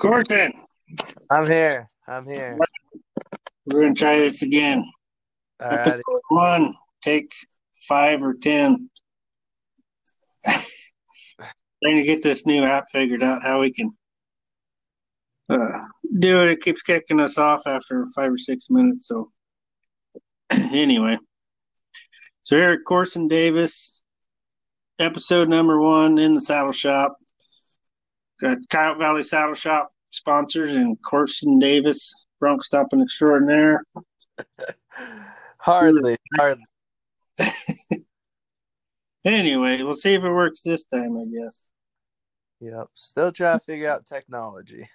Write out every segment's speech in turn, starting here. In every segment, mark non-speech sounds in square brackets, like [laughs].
Corson, I'm here. I'm here. we're gonna try this again. All right. Episode one, take five or ten. Trying to get this new app figured out how we can uh, do it. It keeps kicking us off after five or six minutes. So [clears throat] anyway, so here at Corson Davis, episode number one in the saddle shop. Got Coyote Valley Saddle Shop sponsors and Corson Davis, Bronc Stopping Extraordinaire. [laughs] Hardly. Hardly. [laughs] Anyway, we'll see if it works this time, I guess. Yep. Still trying to figure out technology.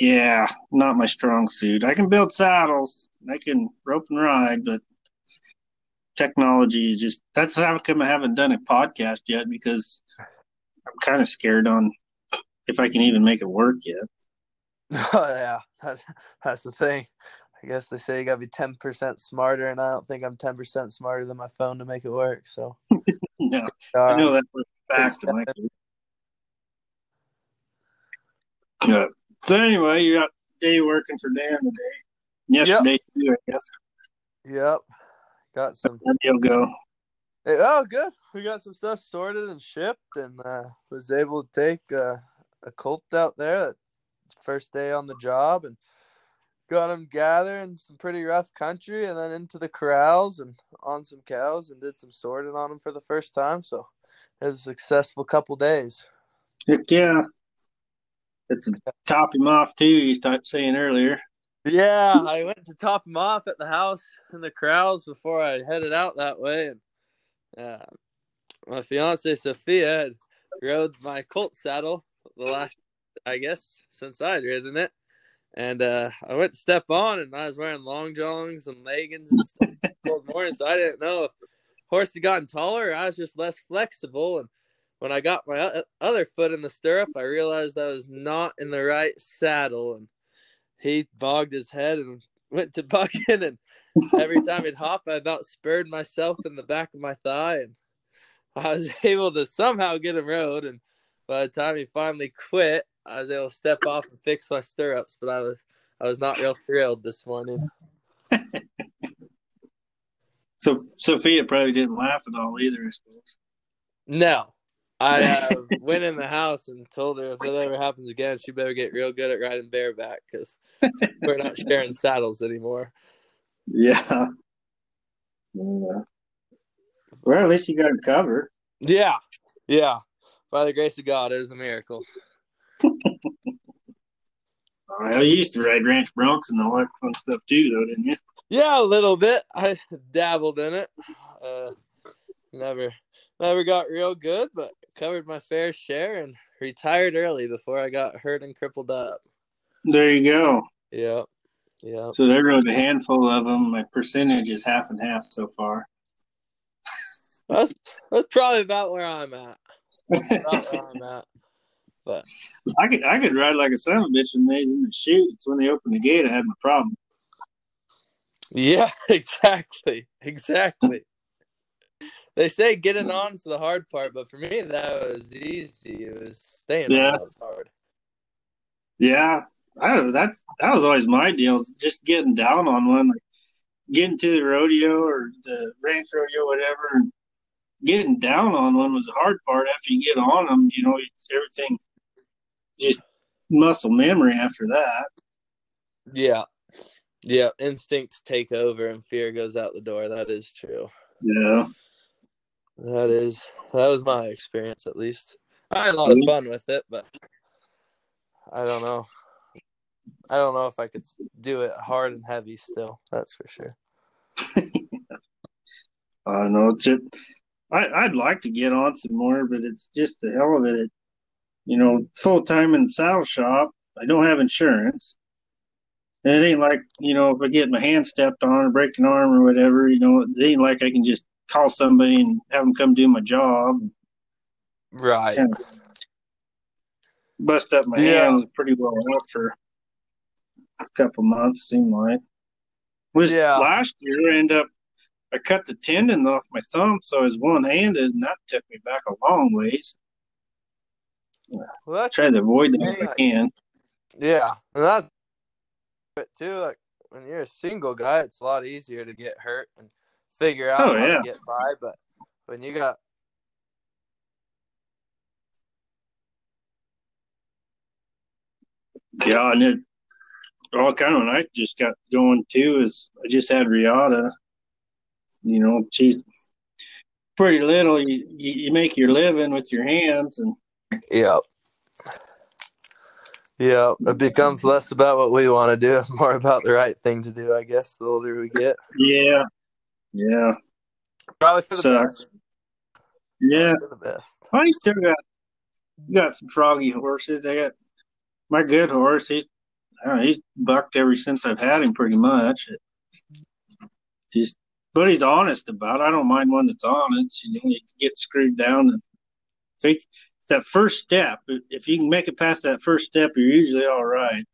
Yeah, not my strong suit. I can build saddles, I can rope and ride, but technology is just that's how come I haven't done a podcast yet because I'm kind of scared on if I can even make it work yet. Oh [laughs] yeah, that's, that's the thing. I guess they say you gotta be ten percent smarter, and I don't think I'm ten percent smarter than my phone to make it work. So [laughs] No, uh, I know that for a fact. [laughs] Yeah. So anyway, you got day working for Dan today. Yesterday too, I guess. Yep. Got some. You'll go. Hey, oh, good. We got some stuff sorted and shipped, and uh, was able to take uh, a colt out there. That first day on the job, and got him gathering some pretty rough country, and then into the corrals and on some cows, and did some sorting on them for the first time. So it was a successful couple days. Heck yeah. It's top him off too, you started saying earlier. Yeah, I went to top him off at the house in the corrals before I headed out that way, and uh, my fiance Sophia had rode my colt saddle the last, I guess, since I'd ridden it, and uh, I went to step on, and I was wearing long johns and leggings and stuff cold [laughs] morning, so I didn't know if horse had gotten taller or I was just less flexible, and when I got my other foot in the stirrup, I realized I was not in the right saddle, and he bogged his head and went to [laughs] bucking, and every time he'd hop, I about spurred myself in the back of my thigh, and I was [laughs] able to somehow get him rode. And by the time he finally quit, I was able to step off and fix my stirrups. But I was I was not real thrilled this morning. [laughs] So Sophia probably didn't laugh at all either, I suppose. No, I uh, [laughs] went in the house and told her if that ever happens again, she better get real good at riding bareback because we're not sharing saddles anymore. Yeah. Yeah. Well, at least you got it covered. Yeah, yeah. By the grace of God, it was a miracle. [laughs] You used to ride ranch broncs and all that fun stuff too, though, didn't you? Yeah, a little bit. I dabbled in it. Uh, never, never got real good, but covered my fair share and retired early before I got hurt and crippled up. There you go. Yeah, yeah. So there goes a handful of them. My percentage is half and half so far. That's that's probably about where I'm at. [laughs] About I'm. But I could I could ride like a son of a bitch when they was in the chute. It's when they opened the gate I had my problem. yeah, [laughs] exactly, exactly. They say getting on is the hard part, but for me that was easy. It was staying Yeah. on that was hard. Yeah, I don't know. That's that was always my deal. Just getting down on one, like getting to the rodeo or the ranch rodeo, whatever, and getting down on one was the hard part. After you get on them, you know, everything just muscle memory after that. Yeah. Yeah. Instincts take over and fear goes out the door. That is true. Yeah, That is that was my experience at least. I had a lot of fun with it, but I don't know. I don't know if I could do it hard and heavy still. That's for sure. [laughs] I know. It's just, I I'd like to get on some more, but it's just the hell of it. you know, full time in the saddle shop. I don't have insurance. And it ain't like, you know, if I get my hand stepped on or break an arm or whatever, you know, it ain't like I can just call somebody and have them come do my job. Right. Kind of bust up my Yeah. hands pretty well out for a couple months, seemed like. Was Yeah. last year I ended up I cut the tendon off my thumb, so I was one handed and that took me back a long ways. Well, that's Try to avoid that if I can. Yeah, and that's it too. Like when you're a single guy, it's a lot easier to get hurt and figure out Oh, how yeah. to get by. But when you got Yeah, and it all kind of when I just got going too is I just had Riata. You know, she's pretty little. You, you you make your living with your hands, and yeah, Yeah, it becomes less about what we want to do, more about the right thing to do, I guess, the older we get. yeah, yeah, Probably for the Sucks. best. yeah. For the best. I still got got some froggy horses. I got my good horse. He's I don't know, he's bucked ever since I've had him, pretty much. Just, but he's honest about. it. I don't mind one that's honest. You know, you get screwed down and think that first step. If you can make it past that first step, you're usually all right.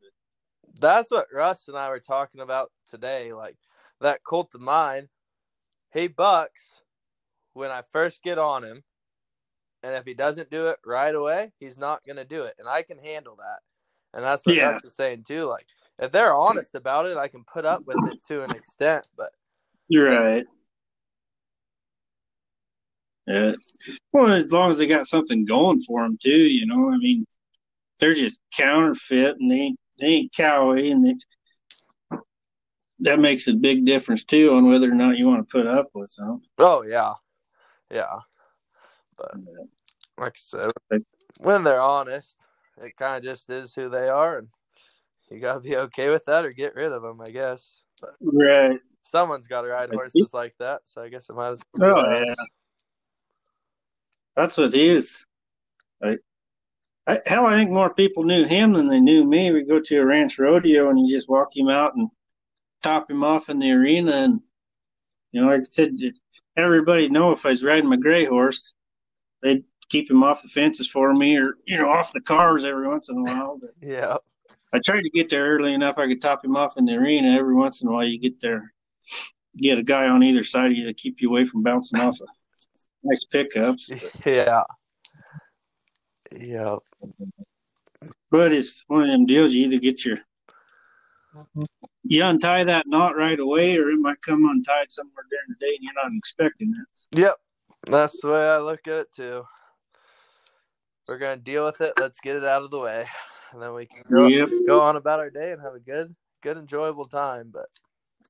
That's what Russ and I were talking about today. Like that colt of mine, he bucks when I first get on him. And if he doesn't do it right away, he's not going to do it. And I can handle that. And that's what Yeah. Russ was saying too. Like, if they're honest about it, I can put up with it to an extent. But You're right. Yeah. Well, as long as they got something going for them too, you know. I mean, they're just counterfeit and they ain't they ain't cowy, and they, that makes a big difference too on whether or not you want to put up with them. oh, yeah. Yeah. But like I said, when they're honest, it kind of just is who they are. And you got to be okay with that or get rid of them, I guess. Right. someone's got to ride horses like that. So I guess it might as well. Oh, yeah. That's what he is. I, I, hell, I think more people knew him than they knew me. We go to a ranch rodeo and you just walk him out and top him off in the arena, and you know, like I said, everybody know if I was riding my gray horse, they'd keep him off the fences for me, or you know, off the cars every once in a while. But [laughs] Yeah. I tried to get there early enough I could top him off in the arena. Every once in a while, you get there, get a guy on either side of you to keep you away from bouncing off of nice pickups. [laughs] Yeah. Yeah. But it's one of them deals. You either get your you untie that knot right away, or it might come untied somewhere during the day and you're not expecting it. Yep. That's the way I look at it too. We're gonna deal with it. Let's get it out of the way, and then we can go, Yep. go on about our day and have a good, good, enjoyable time. But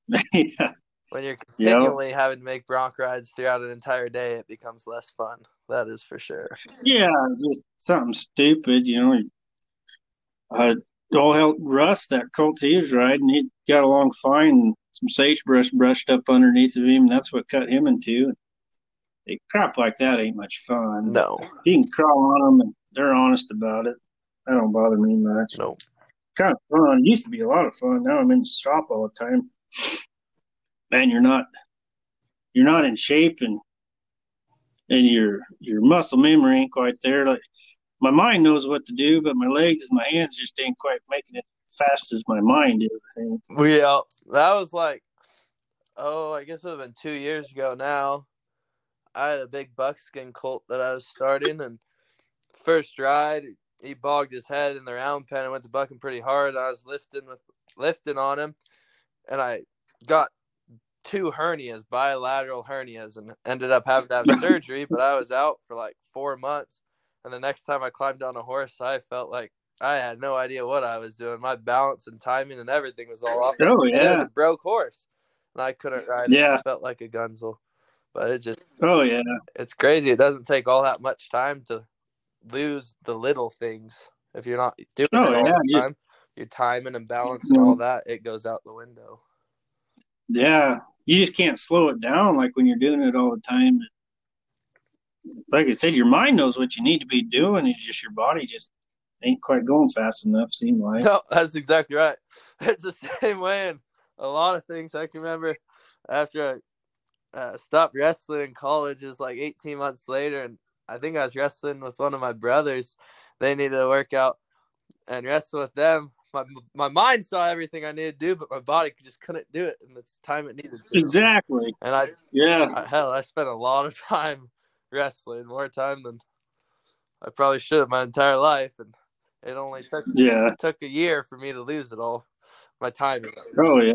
[laughs] yeah. when you're continually having to make bronc rides throughout an entire day, it becomes less fun. That is for sure. Yeah, just something stupid, you know. Uh, all hell, Russ, that colt he was riding, he got along fine. Some sagebrush brushed up underneath of him. And that's what cut him in two. A crap like that ain't much fun. No, you can crawl on them and they're honest about it, that don't bother me much. no. kind of fun. It used to be a lot of fun. Now I'm in the shop all the time. Man, you're not you're not in shape and and your your muscle memory ain't quite there. Like my mind knows what to do, but my legs and my hands just ain't quite making it fast as my mind is. I think. We uh, that was like, oh, I guess it would have been two years ago now. I had a big buckskin colt that I was starting, and first ride, he bogged his head in the round pen and went to bucking pretty hard. I was lifting with lifting on him, and I got two hernias, bilateral hernias, and ended up having to have [laughs] surgery. But I was out for like four months, and the next time I climbed on a horse, I felt like I had no idea what I was doing. My balance and timing and everything was all off. Oh, And it was yeah. a broke horse, and I couldn't ride. it. Yeah. It felt like a gunsel, but it just Oh yeah, it's crazy. It doesn't take all that much time to lose the little things if you're not doing Oh, it all yeah, the just- time. Your timing and balance and all that, it goes out the window. yeah. You just can't slow it down like when you're doing it all the time. Like I said, your mind knows what you need to be doing. It's just your body just ain't quite going fast enough. Seem like. [laughs] No, that's exactly right. It's the same way in a lot of things. I can remember after I uh, stopped wrestling in college, was like 18 months later, and I think I was wrestling with one of my brothers. They needed to work out and wrestle with them. My my mind saw everything I needed to do, but my body just couldn't do it in the time it needed to. Exactly. And I, Yeah. I hell, I spent a lot of [laughs] time wrestling, more time than I probably should have my entire life, and It only took Yeah. took a year for me to lose it all. My timing. Oh yeah.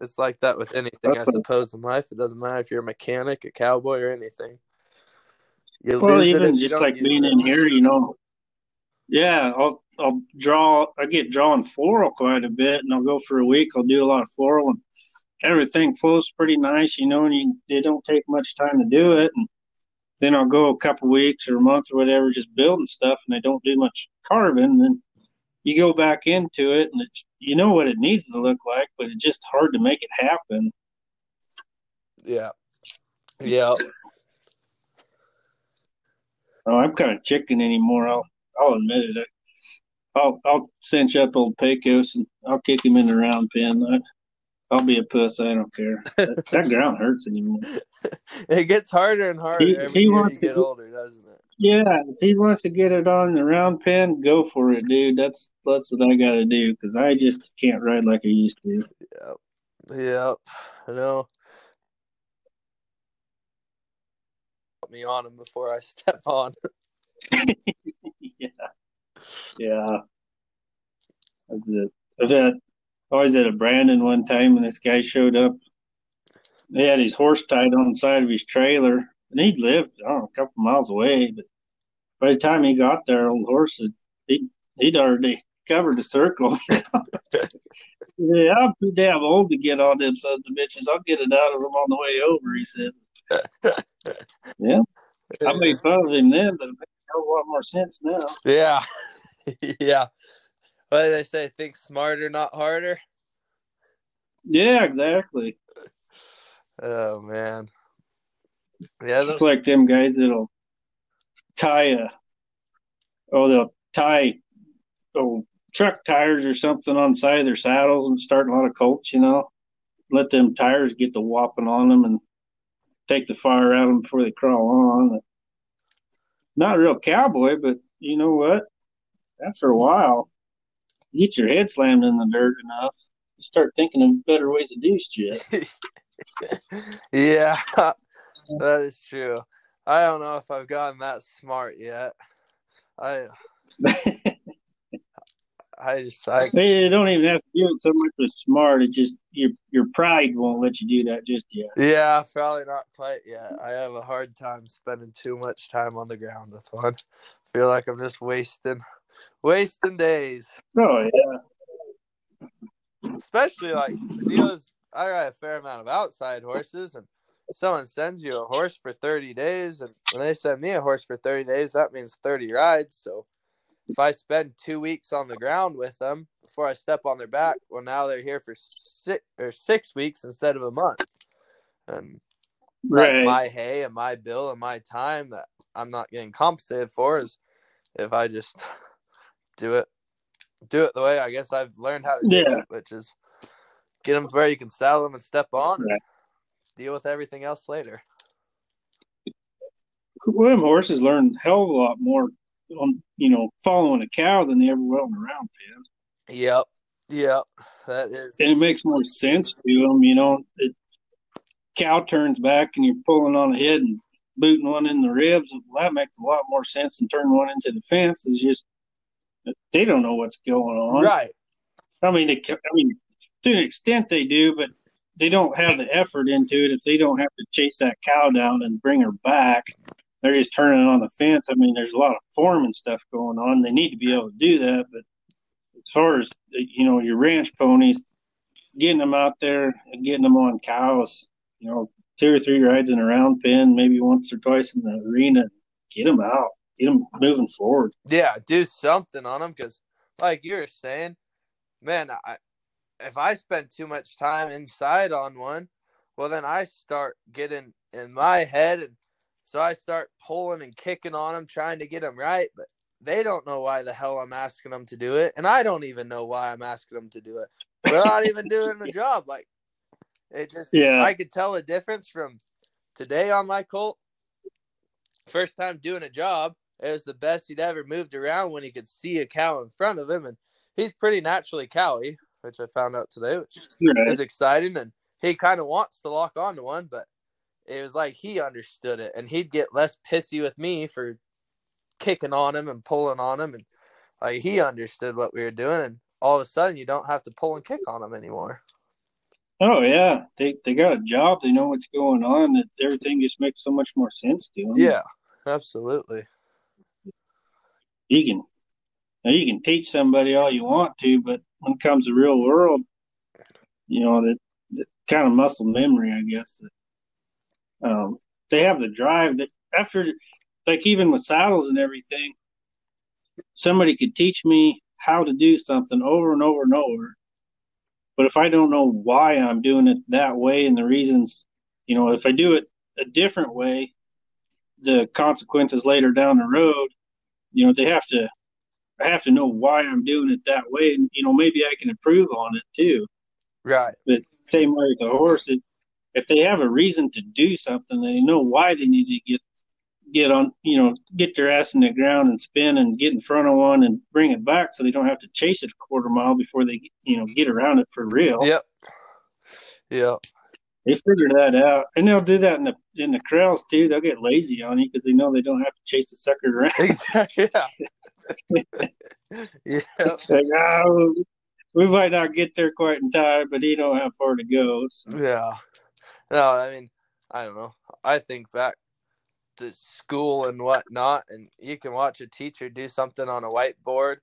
It's like that with anything, I That's a- suppose, in life. It doesn't matter if you're a mechanic, a cowboy, or anything. You Well, lose even if just don't like being in here, you know. Yeah, I'll I'll draw. I get drawing floral quite a bit, and I'll go for a week. I'll do a lot of floral, and everything flows pretty nice, you know. And you, it don't take much time to do it, and then I'll go a couple weeks or a month or whatever, just building stuff, and I don't do much carving. And then you go back into it, and it's you know what it needs to look like, but it's just hard to make it happen. Yeah. Yeah. Oh, I'm kind of chicken anymore. I'll I'll admit it. I'll I'll cinch up old Pecos and I'll kick him in the round pen. I, I'll be a puss. I don't care. [laughs] That, that ground hurts anymore. [laughs] It gets harder and harder He- every he year wants you to get older, doesn't it? Yeah, if he wants to get it on the round pen, go for it, dude. That's that's what I got to do because I just can't ride like I used to. Yep, yep. I know. Me on him before I [laughs] step on. [laughs] yeah, yeah. That's it. I've had, I was at a branding one time, and this guy showed up. He had his horse tied on the side of his trailer, and he'd lived, I don't know, a couple miles away. But by the time he got there, old horse had he'd, he'd already covered the circle. [laughs] yeah, I'm too damn old to get on them sons of bitches. I'll get it out of them on the way over. He says. Yeah, I made fun of him then, but it makes a lot more sense now. Yeah. [laughs] yeah. What do they say? Think smarter, not harder? Yeah, exactly. Oh man. Yeah, It's like them guys that'll tie a, oh, they'll tie oh truck tires or something on the side of their saddles and start a lot of colts, you know. Let them tires get the whopping on them and take the fire out of them before they crawl on. Not a real cowboy, but you know what? After a while, you get your head slammed in the dirt enough, you start thinking of better ways to do shit. [laughs] yeah, [laughs] that is true. I don't know if I've gotten that smart yet. I [laughs] I just I You don't even have to do it so much with smart. It's just your your pride won't let you do that just yet. yeah, probably not quite yet. I have a hard time spending too much time on the ground with one. I Feel like I'm just wasting wasting days. Oh yeah, Especially like the deal I ride a fair amount of outside horses and someone sends you a horse for 30 days and when they send me a horse for 30 days that means 30 rides so if i spend two weeks on the ground with them before i step on their back well now they're here for six or six weeks instead of a month. And that's my hay and my bill and my time that i'm not getting compensated for is if i just do it do it the way i guess i've learned how to do Yeah. it which is get them to where you can sell them and step on and deal with everything else later. Well, them horses learn hell of a lot more on you know following a cow than they ever will in a round pen, Yep. Yep. That is. and it makes more sense to them. You know, it, cow turns back and you're pulling on the head and booting one in the ribs. Well, that makes a lot more sense than turning one into the fence. It's just they don't know what's going on. Right. I mean, they, I mean, to an extent they do, but they don't have the effort into it. If they don't have to chase that cow down and bring her back, they're just turning on the fence. I mean, there's a lot of form and stuff going on. They need to be able to do that. But as far as you know, your ranch ponies, getting them out there and getting them on cows, you know, two or three rides in a round pen, maybe once or twice in the arena, get them out, get them moving forward. Yeah. Do something on them because, like you were saying, man, I, if I spend too much time inside on one, well, then I start getting in my head. And so I start pulling and kicking on them, trying to get them right. But they don't know why the hell I'm asking them to do it. And I don't even know why I'm asking them to do it. We're not even doing the [laughs] job. Like, it just, Yeah. I could tell a difference from today on my Colt. First time doing a job, it was the best he'd ever moved around when he could see a cow in front of him, and he's pretty naturally cowy, which I found out today, which Right. is exciting. And he kind of wants to lock on to one, but it was like he understood it, and he'd get less pissy with me for kicking on him and pulling on him, and like he understood what we were doing, and all of a sudden you don't have to pull and kick on them anymore. Oh yeah, they they got a job. They know what's going on. That everything just makes so much more sense to them. Yeah, absolutely. You can you can teach somebody all you want to, but when it comes to real world, you know that, that kind of muscle memory, I guess. That, um, they have the drive that after, like even with saddles and everything, somebody could teach me how to do something over and over and over. But if I don't know why I'm doing it that way and the reasons, you know, if I do it a different way, the consequences later down the road, you know, they have to I have to know why I'm doing it that way, and you know maybe I can improve on it too. Right. But same way with a horse, it, if they have a reason to do something, they know why they need to get get on, you know, get their ass in the ground and spin and get in front of one and bring it back, so they don't have to chase it a quarter mile before they, you know, get around it for real. Yep. Yep. They figure that out, and they'll do that in the in the corrals too. They'll get lazy on you because they know they don't have to chase the sucker around. Exactly. [laughs] Yeah. [laughs] yeah. Like, oh, we might not get there quite in time, but he know how far to go. So. Yeah. No, I mean, I don't know. I think back to school and whatnot, and you can watch a teacher do something on a whiteboard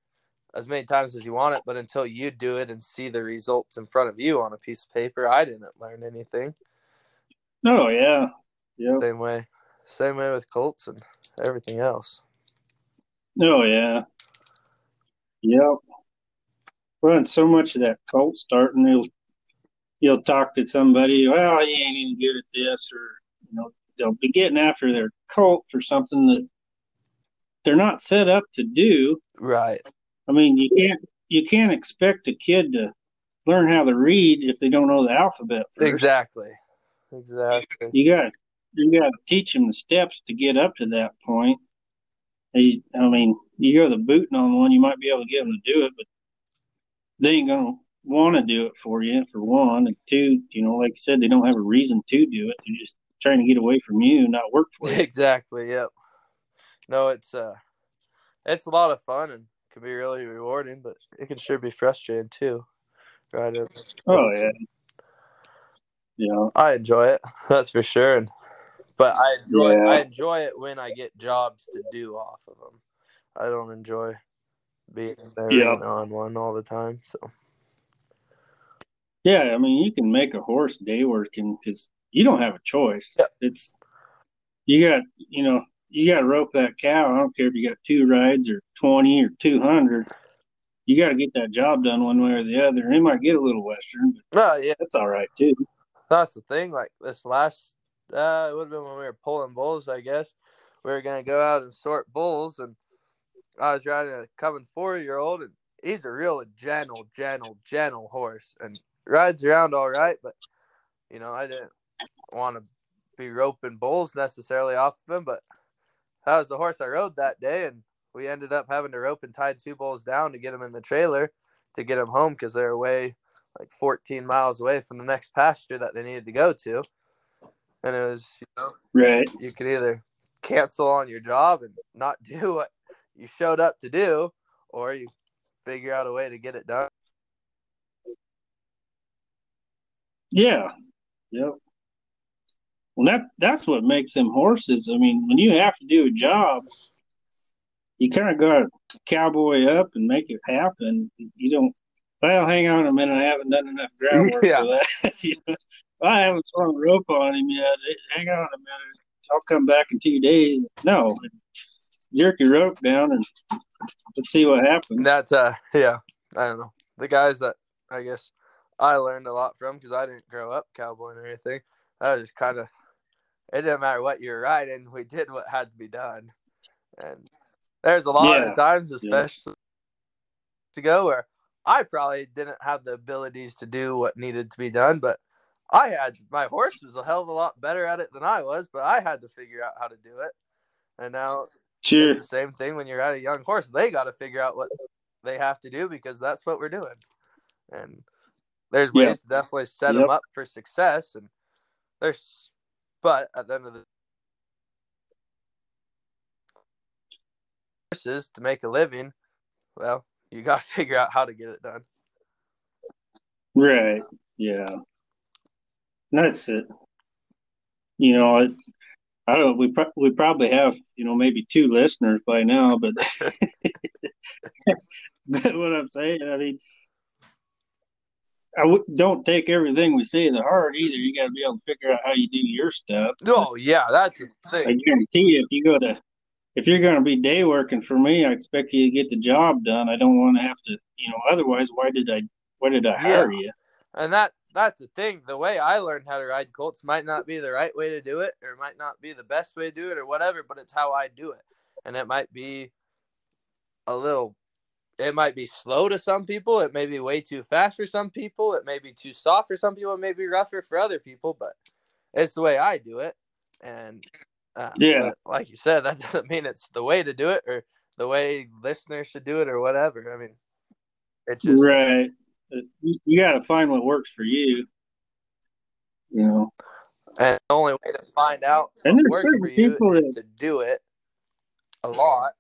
as many times as you want it, but until you do it and see the results in front of you on a piece of paper, I didn't learn anything. Oh yeah. Yeah. Same way. Same way with Colts and everything else. Oh yeah. Yep. Well, and so much of that colt starting, you'll you'll talk to somebody. Well, he ain't even good at this, or you know, they'll be getting after their colt for something that they're not set up to do. Right. I mean, you can't you can't expect a kid to learn how to read if they don't know the alphabet. First. Exactly. Exactly. You got you got to teach them the steps to get up to that point. I mean, you go the booting on one, you might be able to get them to do it, but they ain't gonna want to do it for you. For one, and two, you know, like I said, they don't have a reason to do it. They're just trying to get away from you and not work for you. Exactly. Yep. No, it's uh, it's a lot of fun and can be really rewarding, but it can sure be frustrating too. Right. Oh yeah. Yeah. I enjoy it. That's for sure. And but I enjoy Yeah. I enjoy it when I get jobs to do off of them. I don't enjoy being there and on one all the time. So Yeah, I mean, you can make a horse day working because you don't have a choice. Yep. It's you got you know you got to rope that cow. I don't care if you got two rides or twenty or two hundred. You got to get that job done one way or the other. And it might get a little western, but no, yeah, that's all right too. that's the thing. Like this last, uh, it would have been when we were pulling bulls. I guess we were gonna go out and sort bulls, and I was riding a coming four year old, and he's a real gentle, gentle, gentle horse, and rides around all right. But you know, I didn't want to be roping bulls necessarily off of him, but that was the horse I rode that day, and we ended up having to rope and tie two bulls down to get him in the trailer to get him home because they're away like 14 miles away from the next pasture that they needed to go to. And it was, you know, Right. you could either cancel on your job and not [laughs] do what you showed up to do, or you figure out a way to get it done. Yeah. Yep. Well, that that's what makes them horses. I mean, when you have to do a job, you kind of got to cowboy up and make it happen. You don't. Well, hang on a minute. I haven't done enough groundwork Yeah. for that. [laughs] I haven't thrown a rope on him yet. Hang on a minute. I'll come back in two days. No, jerk your rope down and let's see what happens. That's uh, yeah, I don't know the guys that I guess I learned a lot from because I didn't grow up cowboying or anything. I was just kind of it didn't matter what you were riding, we did what had to be done, and there's a lot Yeah. of times, especially to go where I probably didn't have the abilities to do what needed to be done, but I had my horse was a hell of a lot better at it than I was, but I had to figure out how to do it, and now Sure. it's the same thing when you're at a young horse. They got to figure out what they have to do because that's what we're doing. And there's Yeah. ways to definitely set Yep. them up for success. And there's, but at the end of the horses to make a living, well, you got to [laughs] figure out how to get it done. Right. Yeah. That's it. You know, it, I don't. We pro- we probably have you know maybe two listeners by now, but [laughs] [laughs] but what I'm saying, I mean, I w- don't take everything we say to heart either. You got to be able to figure out how you do your stuff. Oh yeah, that's the thing. I guarantee you, if you go to, if you're going to be day working for me, I expect you to get the job done. I don't want to have to, you know. Otherwise, why did I? Why did I hire you? And that that's the thing. The way I learned how to ride colts might not be the right way to do it, or might not be the best way to do it, or whatever. But it's how I do it, and it might be a little. It might be slow to some people. It may be way too fast for some people. It may be too soft for some people. It may be rougher for other people. But it's the way I do it, and uh, Yeah. like you said, that [laughs] doesn't mean it's the way to do it or the way listeners should do it or whatever. I mean, it just right. You, got to find what works for you. You know, And the only way to find out And there's certain people is that- to do it a lot,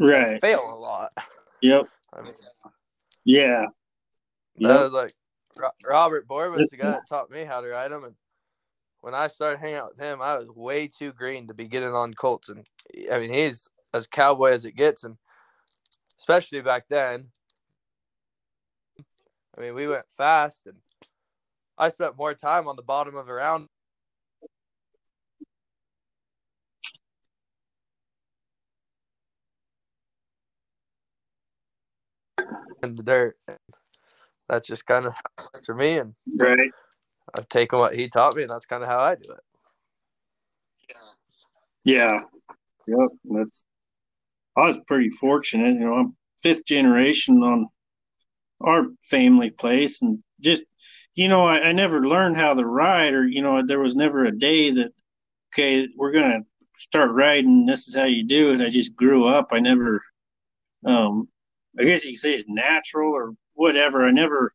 right? fail a lot. [laughs] Yep. I mean, Yeah. that Yep. was like Robert Bohr was the guy [laughs] that taught me how to ride them, and when I started hanging out with him, I was way too green to be getting on Colts, and I mean he's as cowboy as it gets, and especially back then. I mean, we went fast, and I spent more time on the bottom of a round in the dirt. That's just kind of for me, and Right. I've taken what he taught me, and that's kind of how I do it. Yeah. Yep. That's. I was pretty fortunate. You know, I'm fifth generation on our family place, and just you know, I, I never learned how to ride, or you know, there was never a day that okay, we're gonna start riding. This is how you do it. I just grew up. I never. Um, I guess you could say it's natural or whatever. I never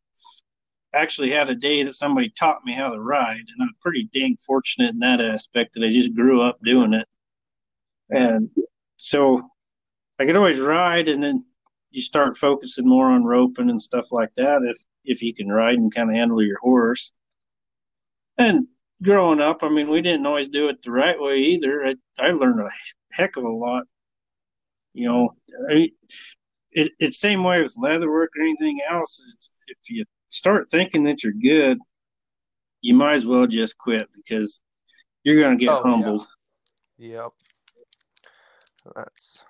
actually had a day that somebody taught me how to ride, and I'm pretty dang fortunate in that aspect that I just grew up doing it. And so I could always ride, and then you start focusing more on roping and stuff like that if if you can ride and kind of handle your horse. And growing up, I mean, we didn't always do it the right way either. I I learned a heck of a lot. You know, I, it, it's same way with leather work or anything else. If you start thinking that you're good, you might as well just quit because you're going to get Oh, yeah. humbled. Yep. That's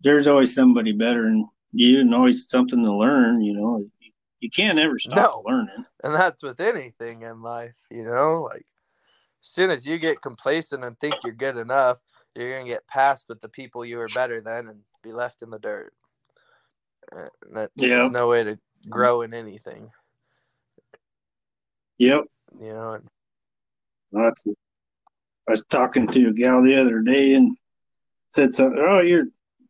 There's always somebody better than you, and always something to learn. You know, you can't ever stop No. learning. and that's with anything in life, you know. Like as soon as you get complacent and think you're good enough, you're gonna get passed with the people you were better than and be left in the dirt. And that, Yeah. There's no way to grow in anything, Yep. you know. And I was talking to a gal the other day and said something. Oh, you're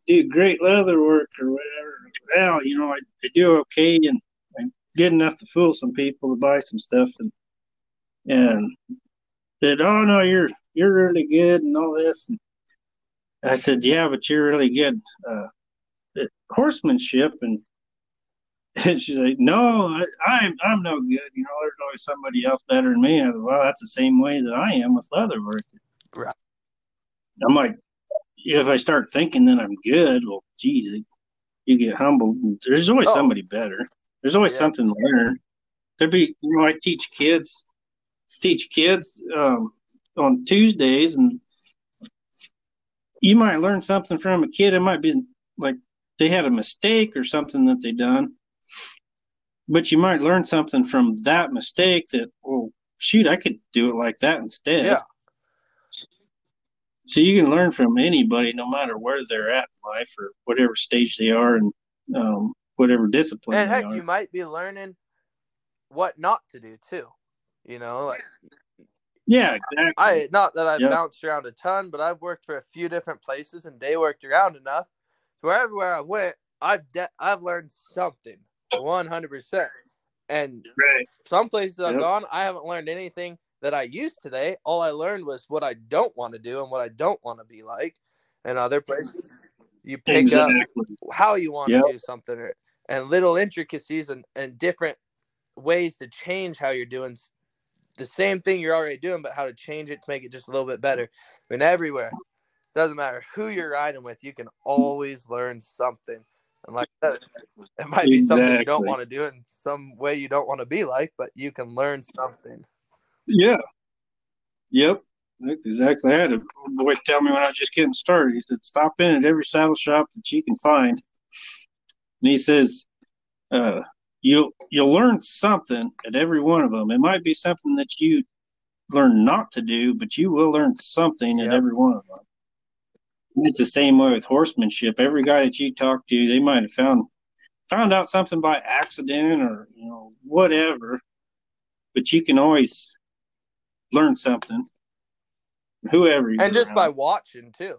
do great leather work or whatever. Well, you know, I, I do okay and I'm good enough to fool some people to buy some stuff and and said, oh no, you're you're really good and all this. And I said, yeah, but you're really good uh, at horsemanship and. [laughs] And she's like, "No, I, I'm I'm no good. You know, there's always somebody else better than me." I said, "Well, that's the same way that I am with leather work." Right. I'm like, if I start thinking that I'm good, well, geez, you get humbled. There's always Oh. somebody better. There's always Yeah. something to learn. There'd be, you know, I teach kids, teach kids um, on Tuesdays, and you might learn something from a kid. It might be like they had a mistake or something that they done, but you might learn something from that mistake that, well, shoot, I could do it like that instead. Yeah. So you can learn from anybody, no matter where they're at in life or whatever stage they are and um, whatever discipline and heck, you might be learning what not to do too. You know, like yeah, exactly. I not that I've Yep. bounced around a ton, but I've worked for a few different places and they worked around enough. So everywhere I went, I've de- I've learned something, one hundred percent. And right. some places I've Yep. gone, I haven't learned anything that I used today. All I learned was what I don't want to do and what I don't want to be like. And other places, you pick exactly. up how you want Yep. to do something or, and little intricacies how you want Yep. to do something or, and and, different ways to change how you're doing the same thing you're already doing, but how to change it to make it just a little bit better. I mean, everywhere doesn't matter who you're riding with, you can always learn something. And like that, it might be something you don't want to do in some way you don't want to be like, but you can learn something. Yeah. Yep. That's exactly. I had a boy tell me when I was just getting started. He said, "Stop in at every saddle shop that you can find." And he says, uh, "You'll you'll learn something at every one of them. It might be something that you learn not to do, but you will learn something at every one of them." And It's the same way with horsemanship. Every guy that you talk to, they might have found found out something by accident or you know whatever, but you can always learn something. Whoever And just by watching too.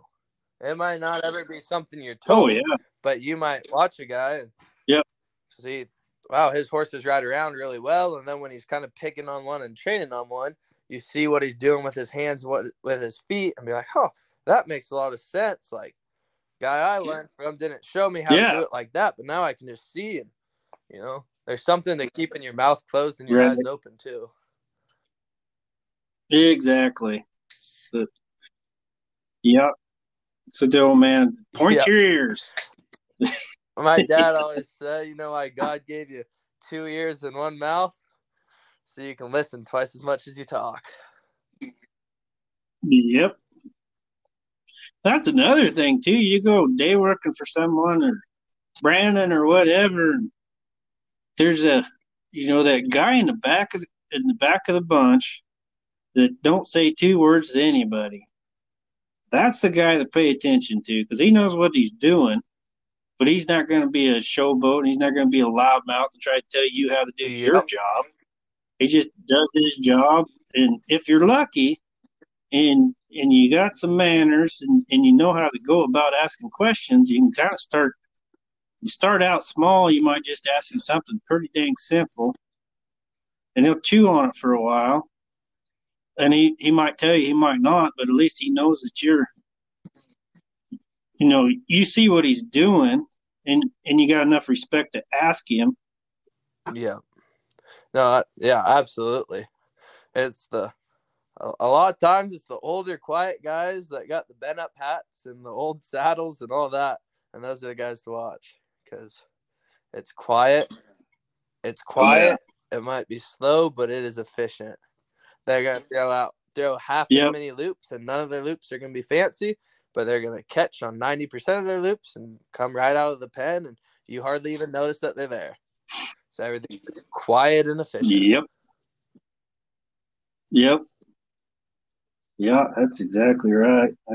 It might not ever be something you're oh yeah, but you might watch a guy and Yep. see, wow, his horses ride around really well. And then when he's kind of picking on one and training on one, you see what he's doing with his hands, what with his feet, and be like, oh, that makes a lot of sense. Like, guy I learned from didn't show me how to do it like that, but now I can just see and you know, there's something to keeping your mouth closed and your Right. eyes open too. exactly. So, yep. So old man, point Yep. your ears. [laughs] My [laughs] dad always said, you know why God gave you two ears and one mouth? So you can listen twice as much as you talk. Yep. That's another thing too. You go day working for someone or branding or whatever. And there's a, you know, that guy in the back of the, in the back of the bunch that don't say two words to anybody. That's the guy to pay attention to because he knows what he's doing, but he's not going to be a showboat. And he's not going to be a loudmouth and try to tell you how to do your job. He just does his job, and if you're lucky, and and you got some manners and, and you know how to go about asking questions, you can kind of start you start out small, you might just ask him something pretty dang simple and he'll chew on it for a while. And he, he might tell you he might not, but at least he knows that you're you know, you see what he's doing and and you got enough respect to ask him. Yeah. No, yeah, absolutely. It's the a, lot of times it's the older, quiet guys that got the bent up hats and the old saddles and all that, and those are the guys to watch because it's quiet. It's Oh, yeah. quiet. It might be slow, but it is efficient. They're gonna throw out throw half as many loops, and none of their loops are gonna be fancy, but they're gonna catch on ninety percent of their loops and come right out of the pen, and you hardly even notice that they're there. So everything's quiet and efficient. Yep. Yep. Yeah, that's exactly right. I,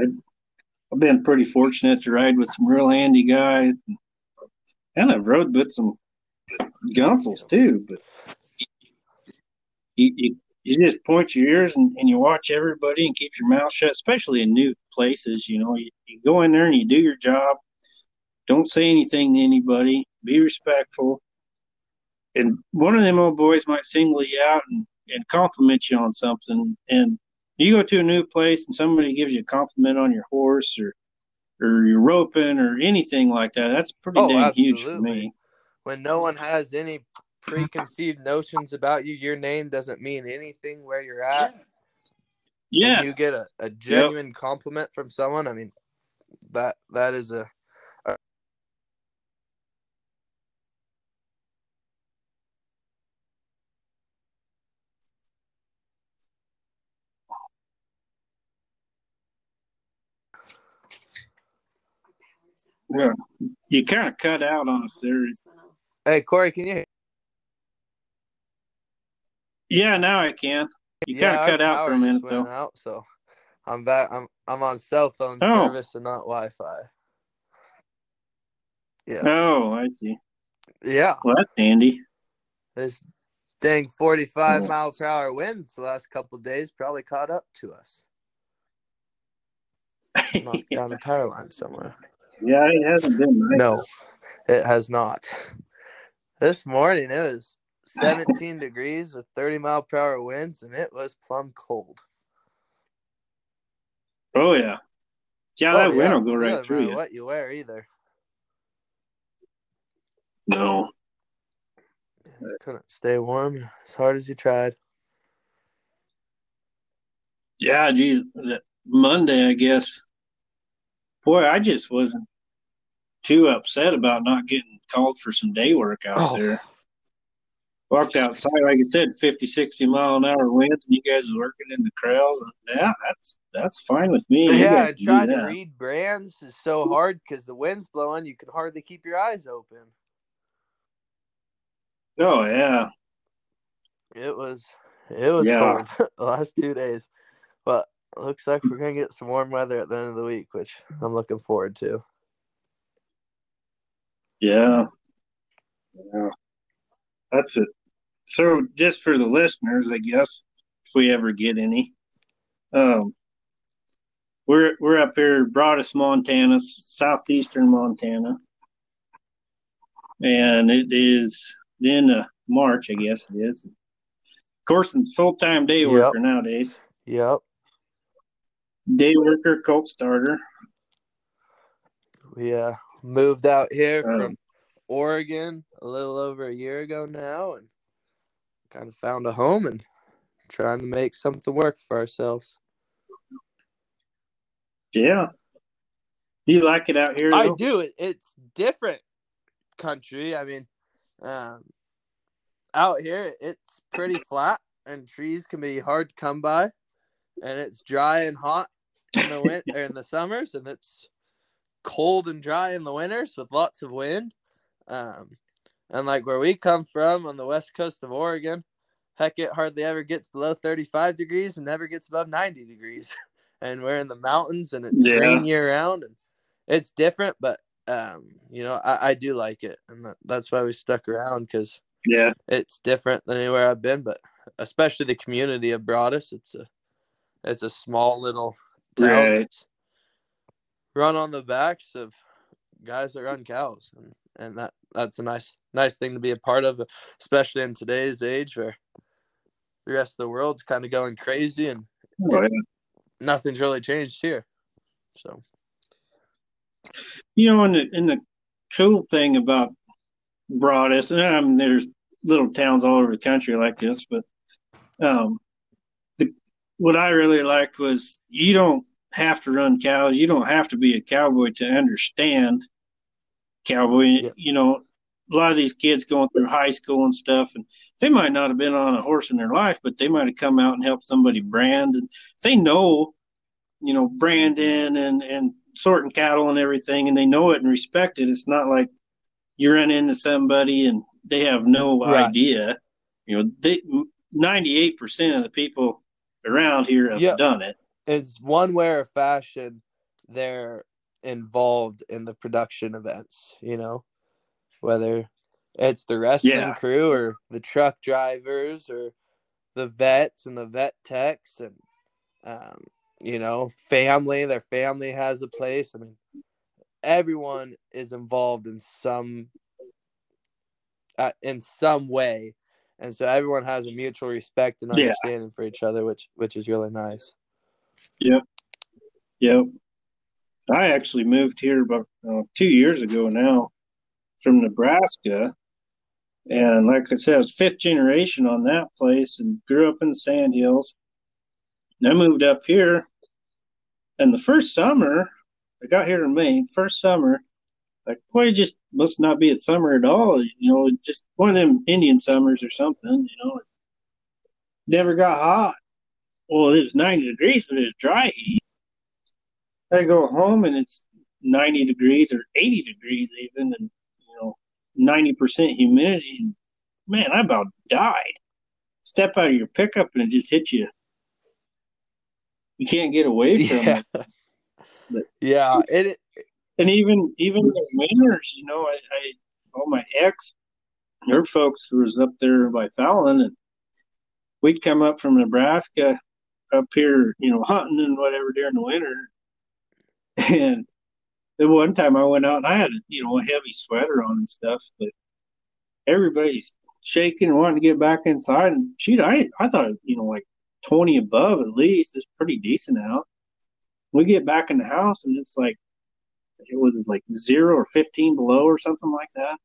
I've been pretty fortunate to ride with some real handy guys, and I've rode with some gunsels too. But you, you, you just point your ears and, and you watch everybody and keep your mouth shut, especially in new places. You know, you, you go in there and you do your job. Don't say anything to anybody. Be respectful. And one of them old boys might single you out and, and compliment you on something. And you go to a new place and somebody gives you a compliment on your horse or or your roping or anything like that. That's pretty Oh, dang huge for absolutely. me. When no one has any Mm-hmm. preconceived notions about you, your name doesn't mean anything where you're at. Yeah. And you get a, a genuine compliment from someone. I mean, that that is a Yeah. You kind of cut out on us there. Hey Corey, can you hear? Yeah, now I can. You kind of cut out for a minute though. Out, so I'm back. I'm I'm on cell phone Oh. service and not Wi-Fi. Yeah, Oh, I see. yeah. Well, that's handy. This dang 45 Oh. mile per hour winds the last couple of days probably caught up to us. Knocked [laughs] down a power line somewhere. yeah, it hasn't been nice. No, it has not. This morning it was 17 degrees with 30 mile per hour winds, and it was plumb cold. Oh yeah. Yeah, Oh, that wind will go right through you. what you wear either. No. Couldn't stay warm as hard as you tried. Yeah, geez, Monday, I guess. Boy, I just wasn't too upset about not getting called for some day work out Oh. there. Walked outside, like I said, 50, 60 mile an hour winds, and you guys working in the trails. Yeah, that's that's fine with me. Yeah, trying to read brands is so hard because the wind's blowing. You can hardly keep your eyes open. Oh yeah, It was it was Yeah. cold [laughs] the last two days, but looks like we're gonna get some warm weather at the end of the week, which I'm looking forward to. yeah, yeah. That's it. So, just for the listeners, I guess, if we ever get any, um, we're we're up here, Broadus, Montana, southeastern Montana, and it is then of March, I guess it is. Corson's full time day Yep. worker nowadays. Yep, Day worker, colt starter. we uh moved out here Um, from Oregon a little over a year ago now, and kind of found a home and trying to make something work for ourselves. Yeah. You like it out here? I do. It's different country. I mean, um, out here it's pretty flat, and trees can be hard to come by, and it's dry and hot in the [laughs] winter in the summers, and it's cold and dry in the winters with lots of wind. Um, and like where we come from on the west coast of Oregon, heck, it hardly ever gets below 35 degrees and never gets above 90 degrees. [laughs] And we're in the mountains and it's Yeah. green year round and it's different, but um, you know, I, I do like it. And that, that's why we stuck around because Yeah. it's different than anywhere I've been, but especially the community of Broadus. It's a it's a small little town Right. run on the backs of guys that run cows, and, and that that's a nice nice thing to be a part of, especially in today's age where the rest of the world's kind of going crazy and Oh, yeah. nothing's really changed here. So You know, and the and the cool thing about Broadus, and I mean, there's little towns all over the country like this, but um, the what I really liked was you don't have to run cows. You don't have to be a cowboy to understand cowboy. Yeah. You know, a lot of these kids going through high school and stuff, and they might not have been on a horse in their life, but they might have come out and helped somebody brand, and they know, you know, branding and and sorting cattle and everything, and they know it and respect it. It's not like you run into somebody and they have no Right. idea. You know, they ninety eight percent of the people around here have Yeah. done it. it's one way or fashion they're involved in the production events, you know, whether it's the wrestling Yeah. crew or the truck drivers or the vets and the vet techs and um, you know, family, their family has a place. I mean, everyone is involved in some uh, in some way. And so everyone has a mutual respect and Yeah. understanding for each other, which which is really nice. Yep yep. I actually moved here about uh, two years ago now from Nebraska. And like I said, I was fifth generation on that place and grew up in the Sand Hills. And I moved up here. And the first summer, I got here in May, first summer, like, boy, just must not be a summer at all. You know, just one of them Indian summers or something, you know. It never got hot. Well, it was 90 degrees, but it was dry heat. I go home and it's 90 degrees or 80 degrees even, and you know, 90% humidity. And man, I about died. Step out of your pickup and it just hits you. You can't get away from Yeah. it. But- [laughs] yeah, it And even even the winters, you know, I, I all my ex, her folks was up there by Fallon, and we'd come up from Nebraska up here, you know, hunting and whatever during the winter. And the one time I went out and I had, you know, a heavy sweater on and stuff, but everybody's shaking and wanting to get back inside. And shoot, I I thought, you know, like 20 above at least is pretty decent out. we get back in the house and it's like it was like zero or 15 below or something like that.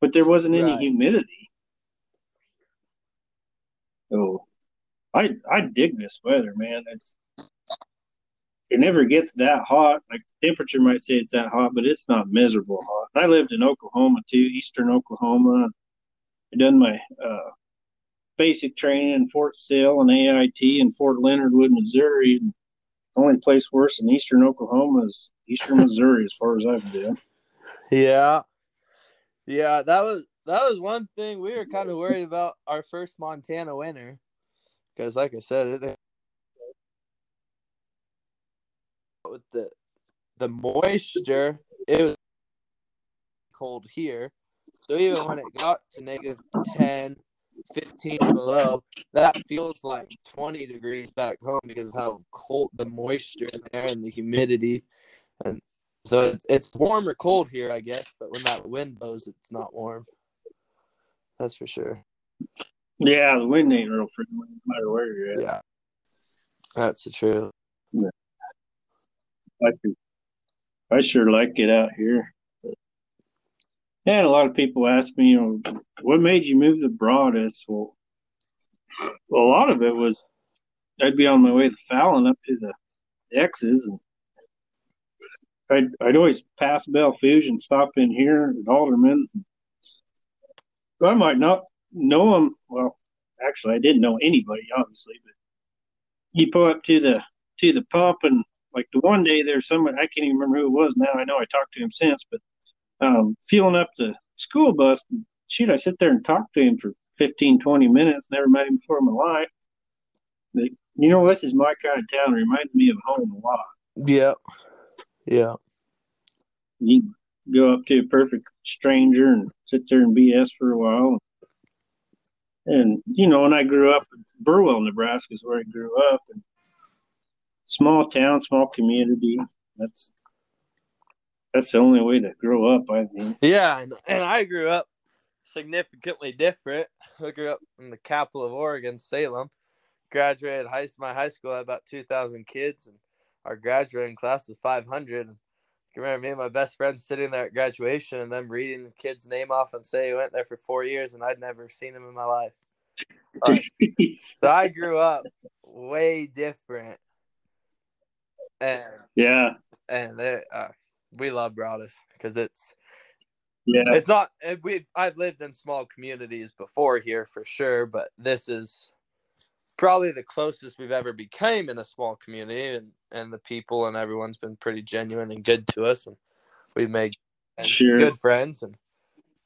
But there wasn't any Right. humidity. So I I dig this weather, man. It's it never gets that hot. Like temperature might say it's that hot, but it's not miserable hot. I lived in Oklahoma too, eastern Oklahoma. I done my uh, basic training in Fort Sill and AIT in Fort Leonard Wood, Missouri. And the only place worse than eastern Oklahoma is eastern [laughs] Missouri, as far as I've been. Yeah. Yeah, that was that was one thing we were kind of worried about our first Montana winter. Because like I said, it with the the moisture, it was cold here. So even when it got to negative 10, 15 below, that feels like 20 degrees back home because of how cold the moisture in there and the humidity. And so it's warm or cold here, I guess, but when that wind blows, it's not warm. That's for sure. Yeah, the wind ain't real friendly, no matter where you're at. Yeah. That's the truth. I, I sure like it out here. And a lot of people ask me, you know, what made you move to Broadus? Well, a lot of it was I'd be on my way to Fallon up to the X's, and I'd I'd always pass Belle Fourche, stop in here at Alderman's. I might not know them. Well, actually, I didn't know anybody, obviously, but you pull up to the to the pump and like the one day there's someone I can't even remember who it was now. I know I talked to him since, but um, fueling up the school bus, shoot, I sit there and talk to him for 15, 20 minutes. Never met him before in my life. But, you know, this is my kind of town. It reminds me of home a lot. Yeah. Yeah. You go up to a perfect stranger and sit there and BS for a while. And, you know, when I grew up, Burwell, Nebraska is where I grew up. And small town, small community. That's that's the only way to grow up, I think. Yeah, and, and I grew up significantly different. I grew up in the capital of Oregon, Salem. Graduated high my high school had about two thousand kids, and our graduating class was five hundred. I remember me and my best friend sitting there at graduation, and them reading the kid's name off and say he went there for four years, and I'd never seen him in my life. [laughs] Uh, so I grew up way different, and yeah, and they, uh, we love Broadus because it's yeah. it's not we I've lived in small communities before here for sure, but this is probably the closest we've ever became in a small community and and the people and everyone's been pretty genuine and good to us and we've made Sure. good friends and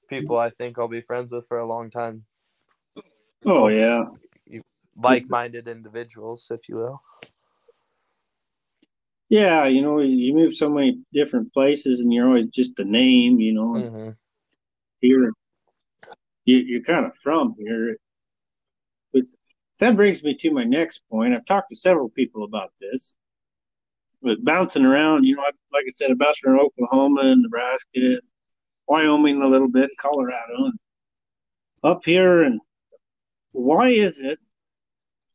people I think I'll be friends with for a long time. Oh yeah. Like-minded individuals, if you will. Yeah, you know, you move so many different places and you're always just a name, you know, and hmm here you, you're kind of from here. But that brings me to my next point. I've talked to several people about this. But bouncing around, you know, like I said, I bounced around Oklahoma and Nebraska, Wyoming a little bit, Colorado, and up here. And why is it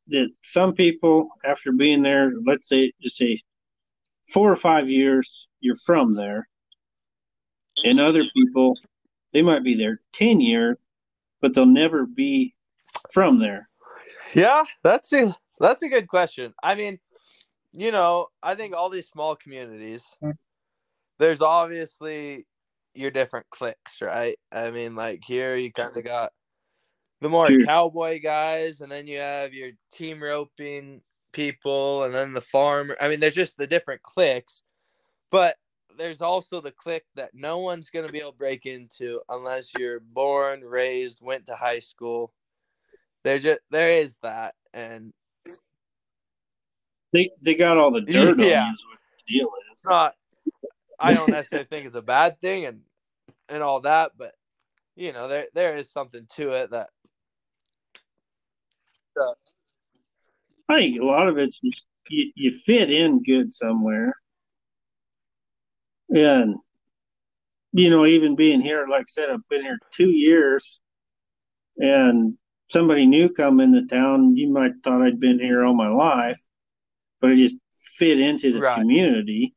that some people, after being there, let's say, just say four or five years, you're from there, and other people, they might be there 10 years, but they'll never be from there. Yeah, that's a that's a good question. I mean, you know, I think all these small communities, mm. there's obviously your different cliques, right? I mean, like here you kind of got the more Sure. cowboy guys, and then you have your team roping people, and then the farmer. I mean, there's just the different cliques, but there's also the clique that no one's gonna be able to break into unless you're born, raised, went to high school. There just there is that, and They they got all the dirt [laughs] Yeah. on you is what the deal is. it's not. I don't necessarily think it's a bad thing, and and all that, but you know, there there is something to it that I think a lot of it's just you, you fit in good somewhere. And you know, even being here, like I said, I've been here two years and somebody new come into town, you might thought I'd been here all my life, but I just fit into the Right. community.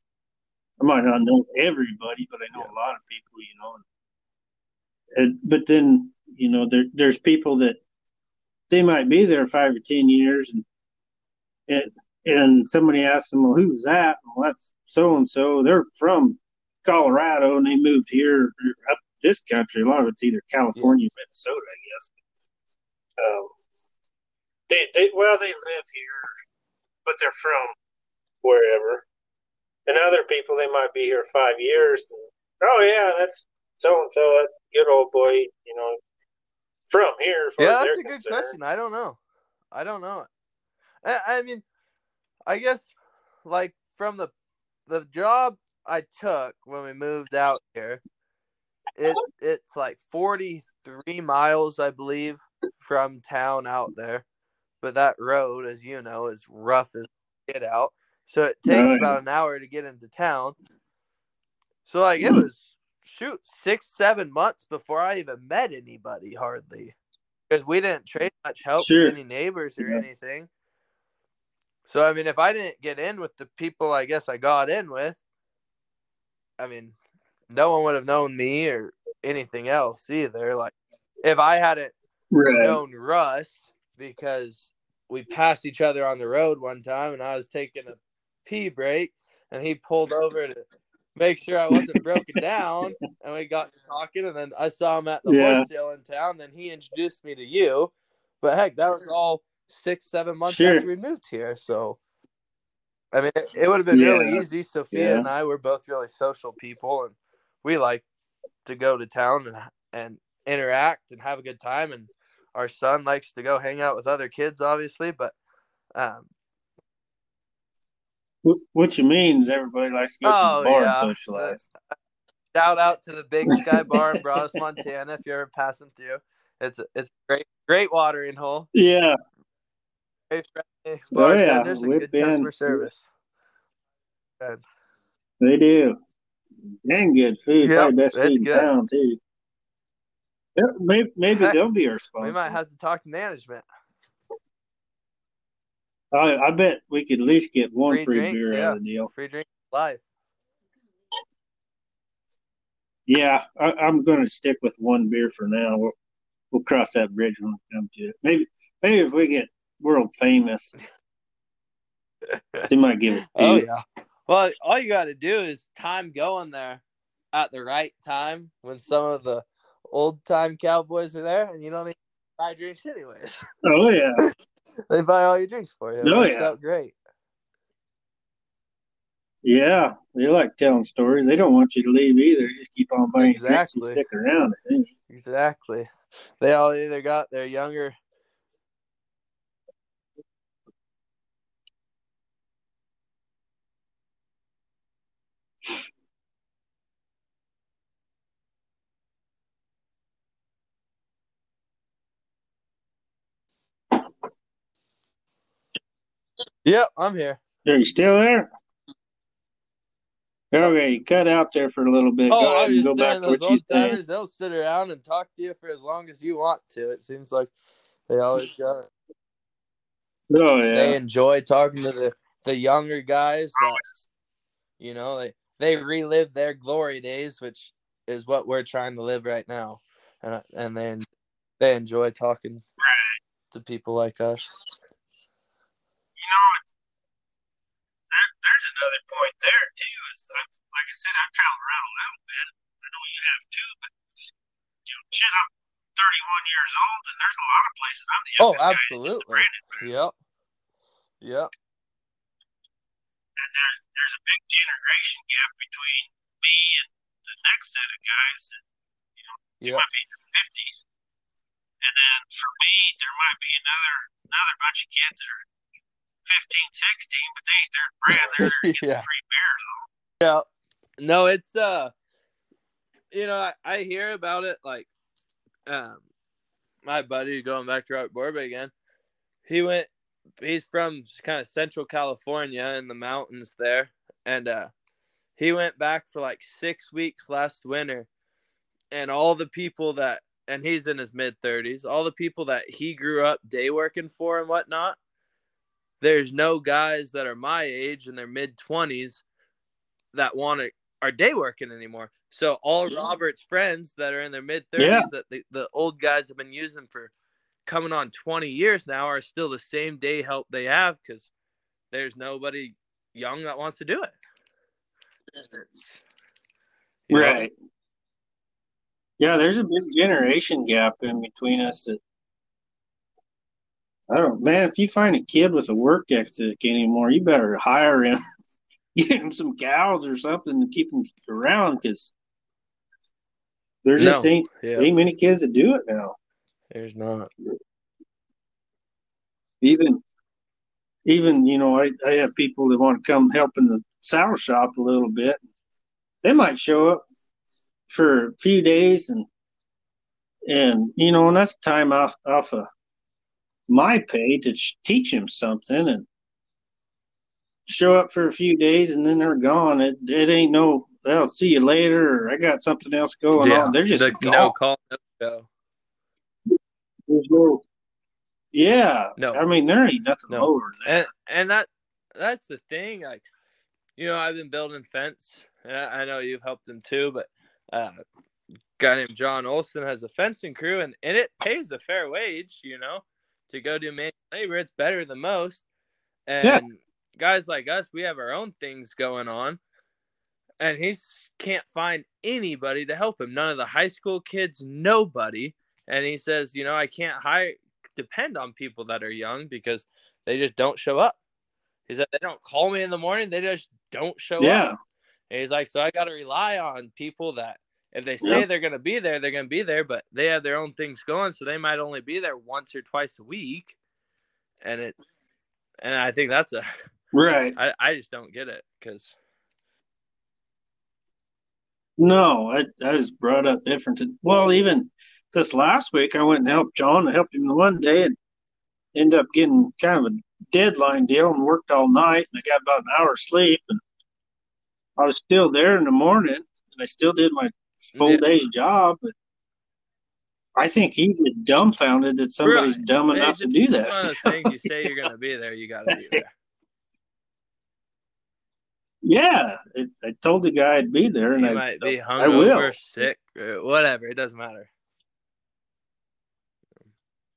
I might not know everybody, but I know a lot of people, you know. And, but then, you know, there there's people that they might be there five or ten years, and and and somebody asked them, well, who's that? Well, that's so and so. They're from Colorado, and they moved here up this country. A lot of it's either California, or Minnesota, I guess. Um, they they well they live here, but they're from wherever. And other people they might be here five years. And, oh yeah, that's so and so. That's a good old boy. You know, from here. Yeah, that's a good concerned. question. I don't know. I don't know. I, I mean, I guess like from the the job I took when we moved out here, it it's like forty three miles, I believe, from town out there. But that road, as you know, is rough as get out. So it takes Right. about an hour to get into town. So like it hmm. was shoot six seven months before I even met anybody hardly because we didn't trade much help Sure. with any neighbors or Yeah. anything. So I mean, if I didn't get in with the people I guess I got in with, I mean, no one would have known me or anything else either. Like if I hadn't Right. known Russ because we passed each other on the road one time and I was taking a pee break and he pulled over to make sure I wasn't [laughs] broken down and we got to talking and then I saw him at the Yeah. horse sale in town then he introduced me to you but heck that was all six seven months Sure. after we moved here so I mean it, it would have been really easy Sophia Yeah. and I were both really social people and we like to go to town and and interact and have a good time and our son likes to go hang out with other kids obviously but um Wh- What you mean is everybody likes to go to Oh, the bar yeah. and socialize. [laughs] shout out to the big sky bar in [laughs] Broadus, Montana if you're ever passing through it's a, it's a great great watering hole Yeah. Very friendly Oh, yeah. bartenders and Whip good customer in. service They do. And good food. Yep, Probably best food in good. town too. Maybe maybe [laughs] they'll be our sponsor. we might have to talk to management I, I bet we could at least get one Free free, drinks, beer yeah. out of the deal. free drink live Yeah, I, I'm going to stick with one beer for now. We'll we'll cross that bridge when we come to it. Maybe maybe if we get world famous, they might give it. Oh yeah. Well, all you got to do is time going there at the right time when some of the old time cowboys are there, and you don't need to buy drinks anyways. Oh yeah. [laughs] they buy all your drinks for you. Oh, yeah. great. Yeah, they like telling stories. They don't want you to leave either. Just keep on buying drinks and stick around. Exactly. They all either got their younger. Yep, I'm here. Are you still there? Oh. Okay, you cut out there for a little bit. Oh, go ahead and go back to what those you timers, they'll sit around and talk to you for as long as you want to. It seems like they always got Oh yeah. they enjoy talking to the, the younger guys that you know they they relive their glory days which is what we're trying to live right now and and then they enjoy talking to people like us know, there's another point there too. Is I, uh, like I said, I've traveled around a little bit. I know you have too, but you know, shit, I'm 31 years old, and there's a lot of places I'm the oh youngest guy. absolutely yep yep And there's there's a big generation gap between me and the next set of guys that you know yep might be in their 50s, and then for me, there might be another another bunch of kids that are 15, 16, but they ain't their brand. They're there to get Yeah. some free beers. yeah no it's uh you know I, I hear about it like um my buddy going back to Robert Borba again he went he's from kind of central california in the mountains there and uh he went back for like six weeks last winter and all the people that and he's in his mid 30s all the people that he grew up day working for and whatnot there's no guys that are my age in their mid 20s that want to are day working anymore. So all Robert's friends that are in their mid 30s Yeah. that the, the old guys have been using for coming on 20 years now are still the same day help they have because there's nobody young that wants to do it. You know, Right. Yeah, there's a big generation gap in between us that I don't man, if you find a kid with a work ethic anymore, you better hire him. [laughs] Get him some cows or something to keep him around because there just No. ain't yeah, ain't many kids that do it now. there's not. Even even, you know, I, I have people that want to come help in the sour shop a little bit. They might show up for a few days and and you know, and that's time off off of my pay to sh- teach him something and show up for a few days and then they're gone. It it ain't no I'll see you later or I got something else going on. They're just the, gone. no call, no show. There's no- yeah. No. I mean there ain't nothing No. lower than that. and and that that's the thing like you know i've been building fence and i I know you've helped them too but uh a guy named john olson has a fencing crew and, and it pays a fair wage you know to go do manual labor it's better than most and Yeah. guys like us we have our own things going on and he can't find anybody to help him none of the high school kids nobody and he says you know i can't hire depend on people that are young because they just don't show up. He said they don't call me in the morning, they just don't show Yeah. up. And he's like, so I got to rely on people that if they say Yep. they're going to be there, they're going to be there, but they have their own things going, so they might only be there once or twice a week. And it, and I think that's a, Right. I, I just don't get it because No, I, I was brought up different. To, well, even this last week, I went and helped John. I helped him one day and ended up getting kind of a deadline deal and worked all night. And I got about an hour sleep. And I was still there in the morning and I still did my full Yeah. day's job. I think he's just dumbfounded that somebody's Right. dumb enough to do one that. of those things you say you're going to be there, you got to be there. [laughs] yeah, it, I told the guy I'd be there, and You I, might be hungover, sick, whatever. It doesn't matter.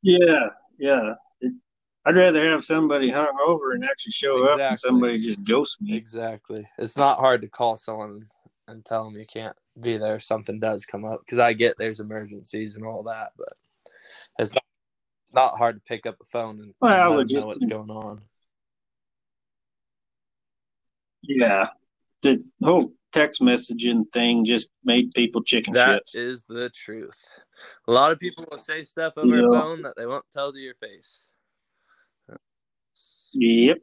Yeah, yeah. It, I'd rather have somebody hung over and actually show up than Exactly. somebody just ghost me. Exactly. It's not hard to call someone and tell them you can't be there. if Something does come up because I get there's emergencies and all that, but it's not, not hard to pick up a phone and, Well, and them know just- what's going on. Yeah, the whole text messaging thing just made people chicken That shits. is the truth. A lot of people will say stuff over Yeah. a phone that they won't tell to your face. Yep,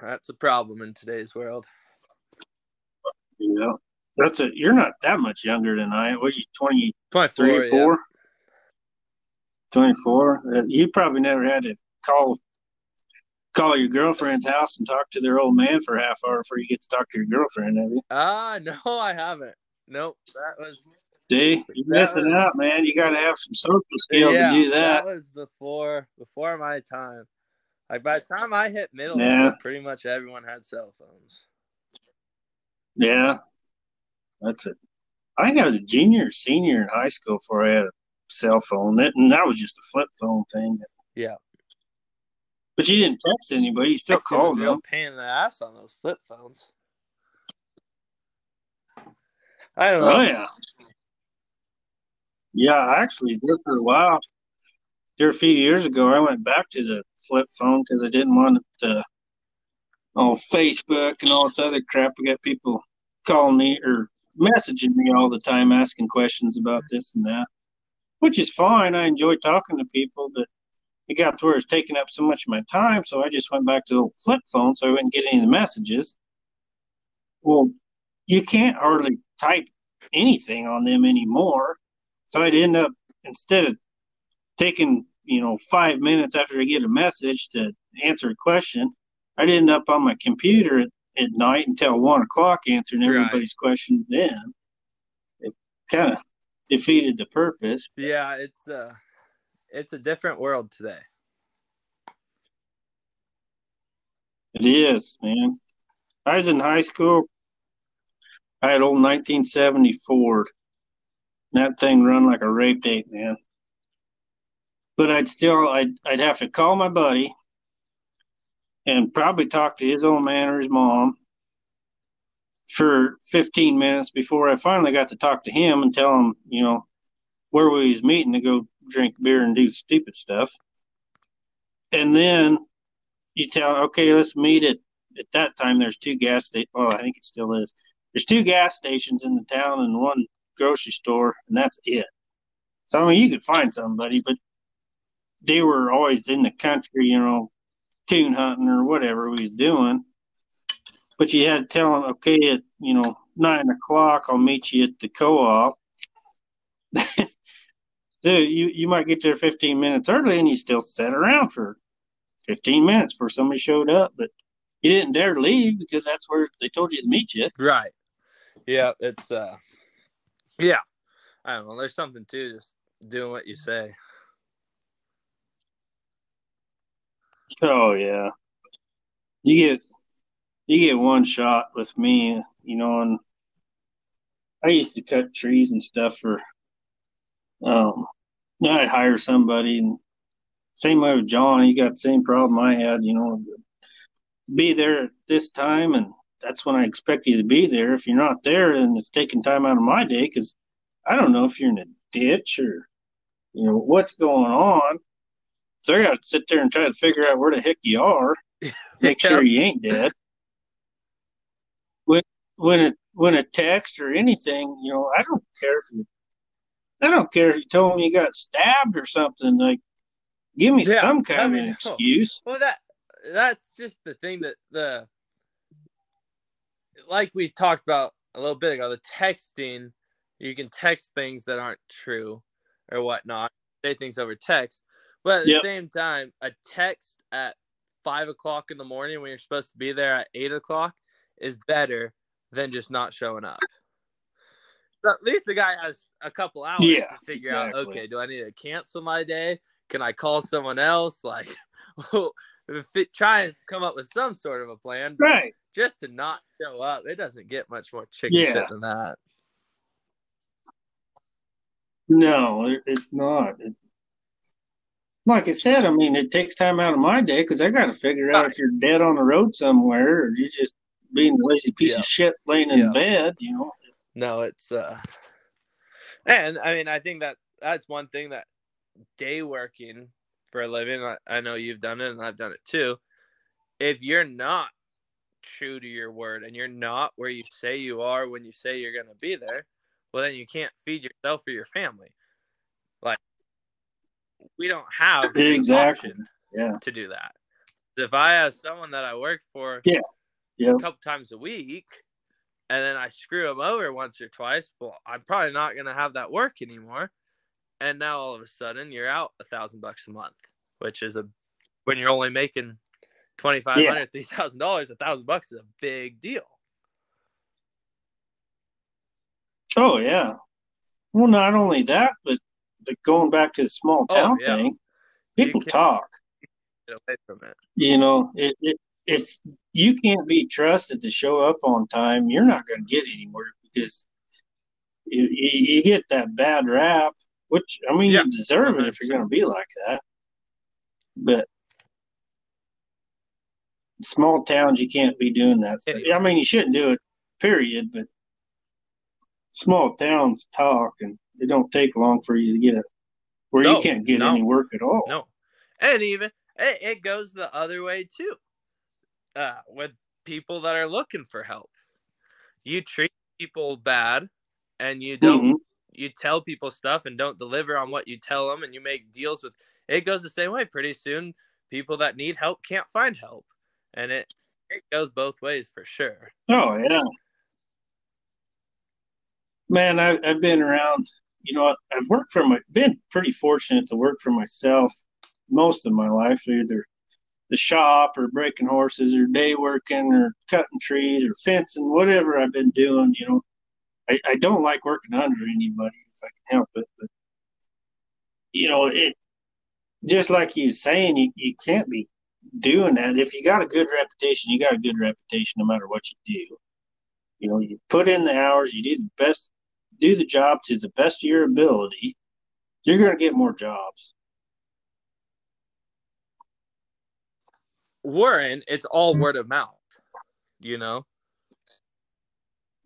That's a problem in today's world. yeah. That's a. You're not that much younger than I. What are you, 23, 24, yeah. 4? 24? Uh, you probably never had to call call your girlfriend's house and talk to their old man for half hour before you get to talk to your girlfriend, have you? Ah, no, I haven't. Nope. That was See, you're That missing was- out, man. You got to have some social skills yeah, to do that. that. was before before my time. Like by the time I hit middle Yeah. school, pretty much everyone had cell phones. Yeah, that's it. I think I was a junior or senior in high school before I had a cell phone. That, and that was just a flip phone thing. Yeah. But you didn't text anybody. You still Texting called a real them. pain in the ass on those flip phones. I don't know. Oh yeah. Yeah, I actually did for a while. There a few years ago, I went back to the flip phone because I didn't want it to on Facebook and all this other crap. I got people calling me or messaging me all the time, asking questions about this and that, which is fine. I enjoy talking to people, but it got to where it's taking up so much of my time. So I just went back to the flip phone so I wouldn't get any of the messages. Well, you can't hardly type anything on them anymore. So I'd end up instead of taking, you know, five minutes after I get a message to answer a question, I'd end up on my computer at, at night until one o'clock answering Right. everybody's question then. It kind of defeated the purpose. Yeah, it's uh it's a different world today. It is, man. I was in high school. I had old 1970 Ford. That thing run like a rape date, man. But I'd still, I'd, I'd have to call my buddy and probably talk to his old man or his mom for 15 minutes before I finally got to talk to him and tell him, you know, where we was meeting to go drink beer and do stupid stuff. And then you tell, okay, let's meet at at that time. There's two gas stations. Well, I think it still is. There's two gas stations in the town and one grocery store, and that's it. So I mean, you could find somebody, but they were always in the country, you know, coon hunting or whatever we was doing. But you had to tell them, okay, at you know nine o'clock, I'll meet you at the co-op. [laughs] so you you might get there 15 minutes early, and you still sat around for 15 minutes before somebody showed up. But you didn't dare leave because that's where they told you to meet you. Right. Yeah, it's uh yeah. I don't know. There's something to just doing what you say. Oh yeah. You get you get one shot with me, you know, and I used to cut trees and stuff for um I'd hire somebody and same way with John, he got the same problem I had, you know, be there at this time and that's when I expect you to be there. If you're not there, then it's taking time out of my day because I don't know if you're in a ditch or you know what's going on. So I got to sit there and try to figure out where the heck you are, [laughs] make sure you ain't dead. When when it when a text or anything, you know, I don't care if you, I don't care if you told me you got stabbed or something. Like, give me yeah, some kind of an [laughs] excuse. Well, that that's just the thing that the like we talked about a little bit ago, the texting, you can text things that aren't true or whatnot, say things over text. But at yep. the same time, a text at five o'clock in the morning when you're supposed to be there at eight o'clock is better than just not showing up. But at least the guy has a couple hours yeah, to figure exactly. out okay, do I need to cancel my day? Can I call someone else? [laughs] Like, try and come up with some sort of a plan. Right. Just to not show up, it doesn't get much more chicken yeah. shit than that. No, it's not. It, like I said, I mean, it takes time out of my day because I got to figure out if you're dead on the road somewhere or you're just being a lazy piece yeah. of shit laying in yeah. bed, you know. No, it's uh, and I mean, I think that that's one thing that day working for a living, I, I know you've done it and I've done it too. If you're not true to your word and you're not where you say you are when you say you're going to be there, well, then you can't feed yourself or your family. Like, we don't have exactly yeah. to do that. If I have someone that I work for yeah. Yep. a couple times a week and then I screw them over once or twice, well, I'm probably not going to have that work anymore and now all of a sudden you're out a thousand bucks a month, which is a when you're only making twenty five hundred, yeah. three thousand dollars, a thousand bucks is a big deal. Oh yeah. Well, not only that, but but going back to the small oh, town oh, yeah. thing, people talk. Get away from it. You know, it, it, if you can't be trusted to show up on time, you're not going to get anywhere because you, you, get that bad rap which I mean, yeah. you deserve it if you're going to mm-hmm. be like that. But small towns, you can't be doing that. I mean, you shouldn't do it, period. But small towns talk, and it don't take long for you to get it where no, you can't get no. any work at all. No, and even it, it goes the other way too. Uh, with people that are looking for help, you treat people bad, and you don't mm-hmm you tell people stuff and don't deliver on what you tell them and you make deals with it goes the same way pretty soon people that need help can't find help and it it goes both ways for sure oh yeah man I, i've been around you know i've worked for my been pretty fortunate to work for myself most of my life either the shop or breaking horses or day working or cutting trees or fencing whatever i've been doing you know I, I don't like working under anybody if I can help it. But you know, it just like you saying, you, you can't be doing that. If you got a good reputation, you got a good reputation no matter what you do. You know, you put in the hours, you do the best, do the job to the best of your ability. You're going to get more jobs. Warren, it's all mm-hmm. word of mouth. You know,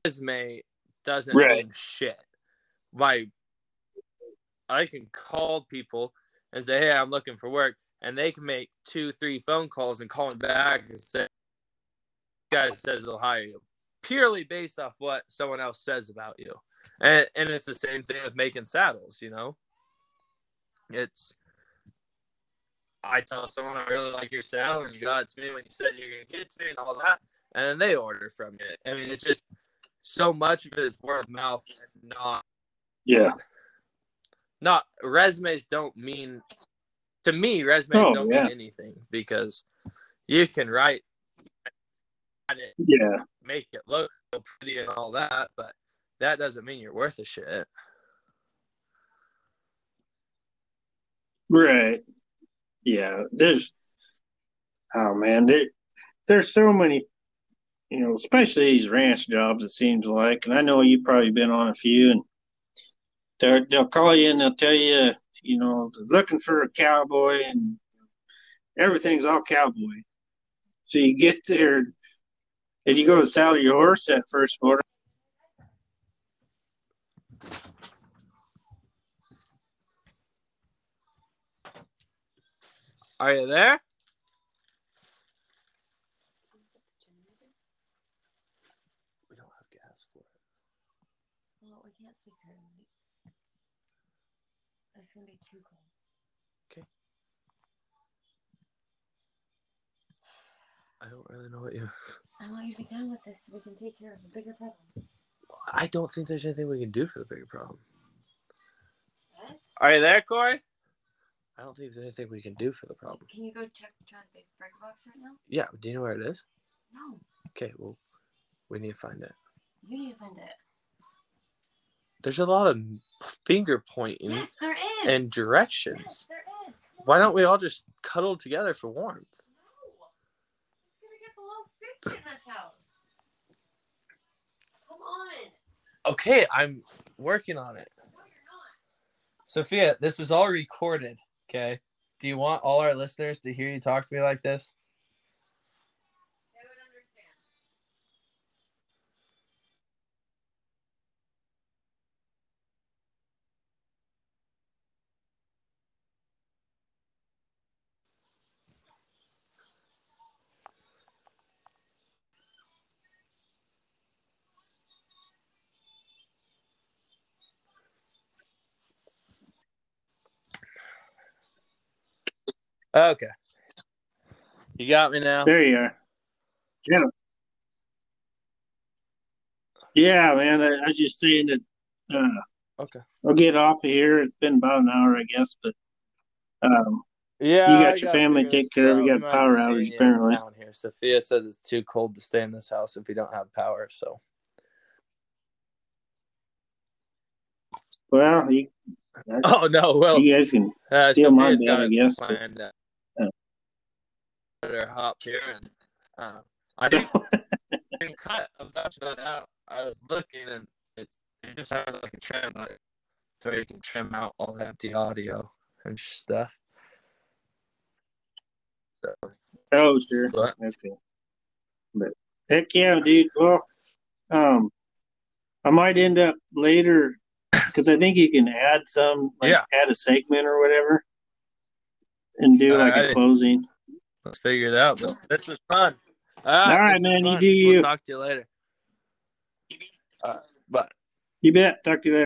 resume doesn't Right. mean shit. My, I can call people and say, "Hey, I'm looking for work," and they can make two, three phone calls and call me back and say, "Guy says they'll hire you," purely based off what someone else says about you. And and it's the same thing with making saddles. You know, it's. I tell someone I really like your saddle, and you got it to me when you said you're gonna get it to me and all that, and then they order from it. I mean, it's just so much of it is word of mouth and not Yeah. not resumes don't mean to me resumes Oh, don't yeah. mean anything because you can write it Yeah. make it look so pretty and all that, but that doesn't mean you're worth a shit. Right. Yeah. There's, oh man, there, there's so many, you know, especially these ranch jobs, it seems like. And I know you've probably been on a few, and they're, they'll call you and they'll tell you, you know, looking for a cowboy, and everything's all cowboy. So you get there, and you go to saddle your horse that first morning. Are you there? We don't have gas for it. Well, we can't sleep here tonight. It's gonna be too cold. Okay. I don't really know what you. I want you to be done with this so we can take care of a bigger problem. I don't think there's anything we can do for the bigger problem. What? Are you there, Corey? I don't think there's anything we can do for the problem. Can you go check try the big breaker box right now? Yeah, do you know where it is? No, Okay, well, we need to find it. you need to find it. There's a lot of finger pointing Yes, there is. and directions. yes, there is. Why don't we all just cuddle together for warmth? No. It's gonna get below 50 in this house. Come on. Okay, I'm working on it. Sophia, this is all recorded. Okay. Do you want all our listeners to hear you talk to me like this? Okay. You got me now. There you are. Yeah. Yeah, man. I, I was just saying that. Uh, Okay. I'll get off of here. It's been about an hour, I guess, but um, Yeah. You got I your family to take care of. You got power not outage, seeing you in apparently. town Here. Sophia says it's too cold to stay in this house if we don't have power. So well, you, [laughs] Oh no, well you guys can. uh, steal my Sophia's bed, I guess. planned. Uh, Yeah. Let her hop here and uh, I didn't can [laughs] cut a bunch of that out. I was looking and it's it just has like a trim on it. So you can trim out all the empty audio and stuff. So Oh, sure. but Okay. But heck yeah, dude. Well, um, I might end up later because I think you can add some, like Yeah. add a segment or whatever, and do like Alrighty. a closing. Let's figure it out. But this was fun. All right, man, you do We'll you. talk to you later. Uh, but You bet. Talk to you later.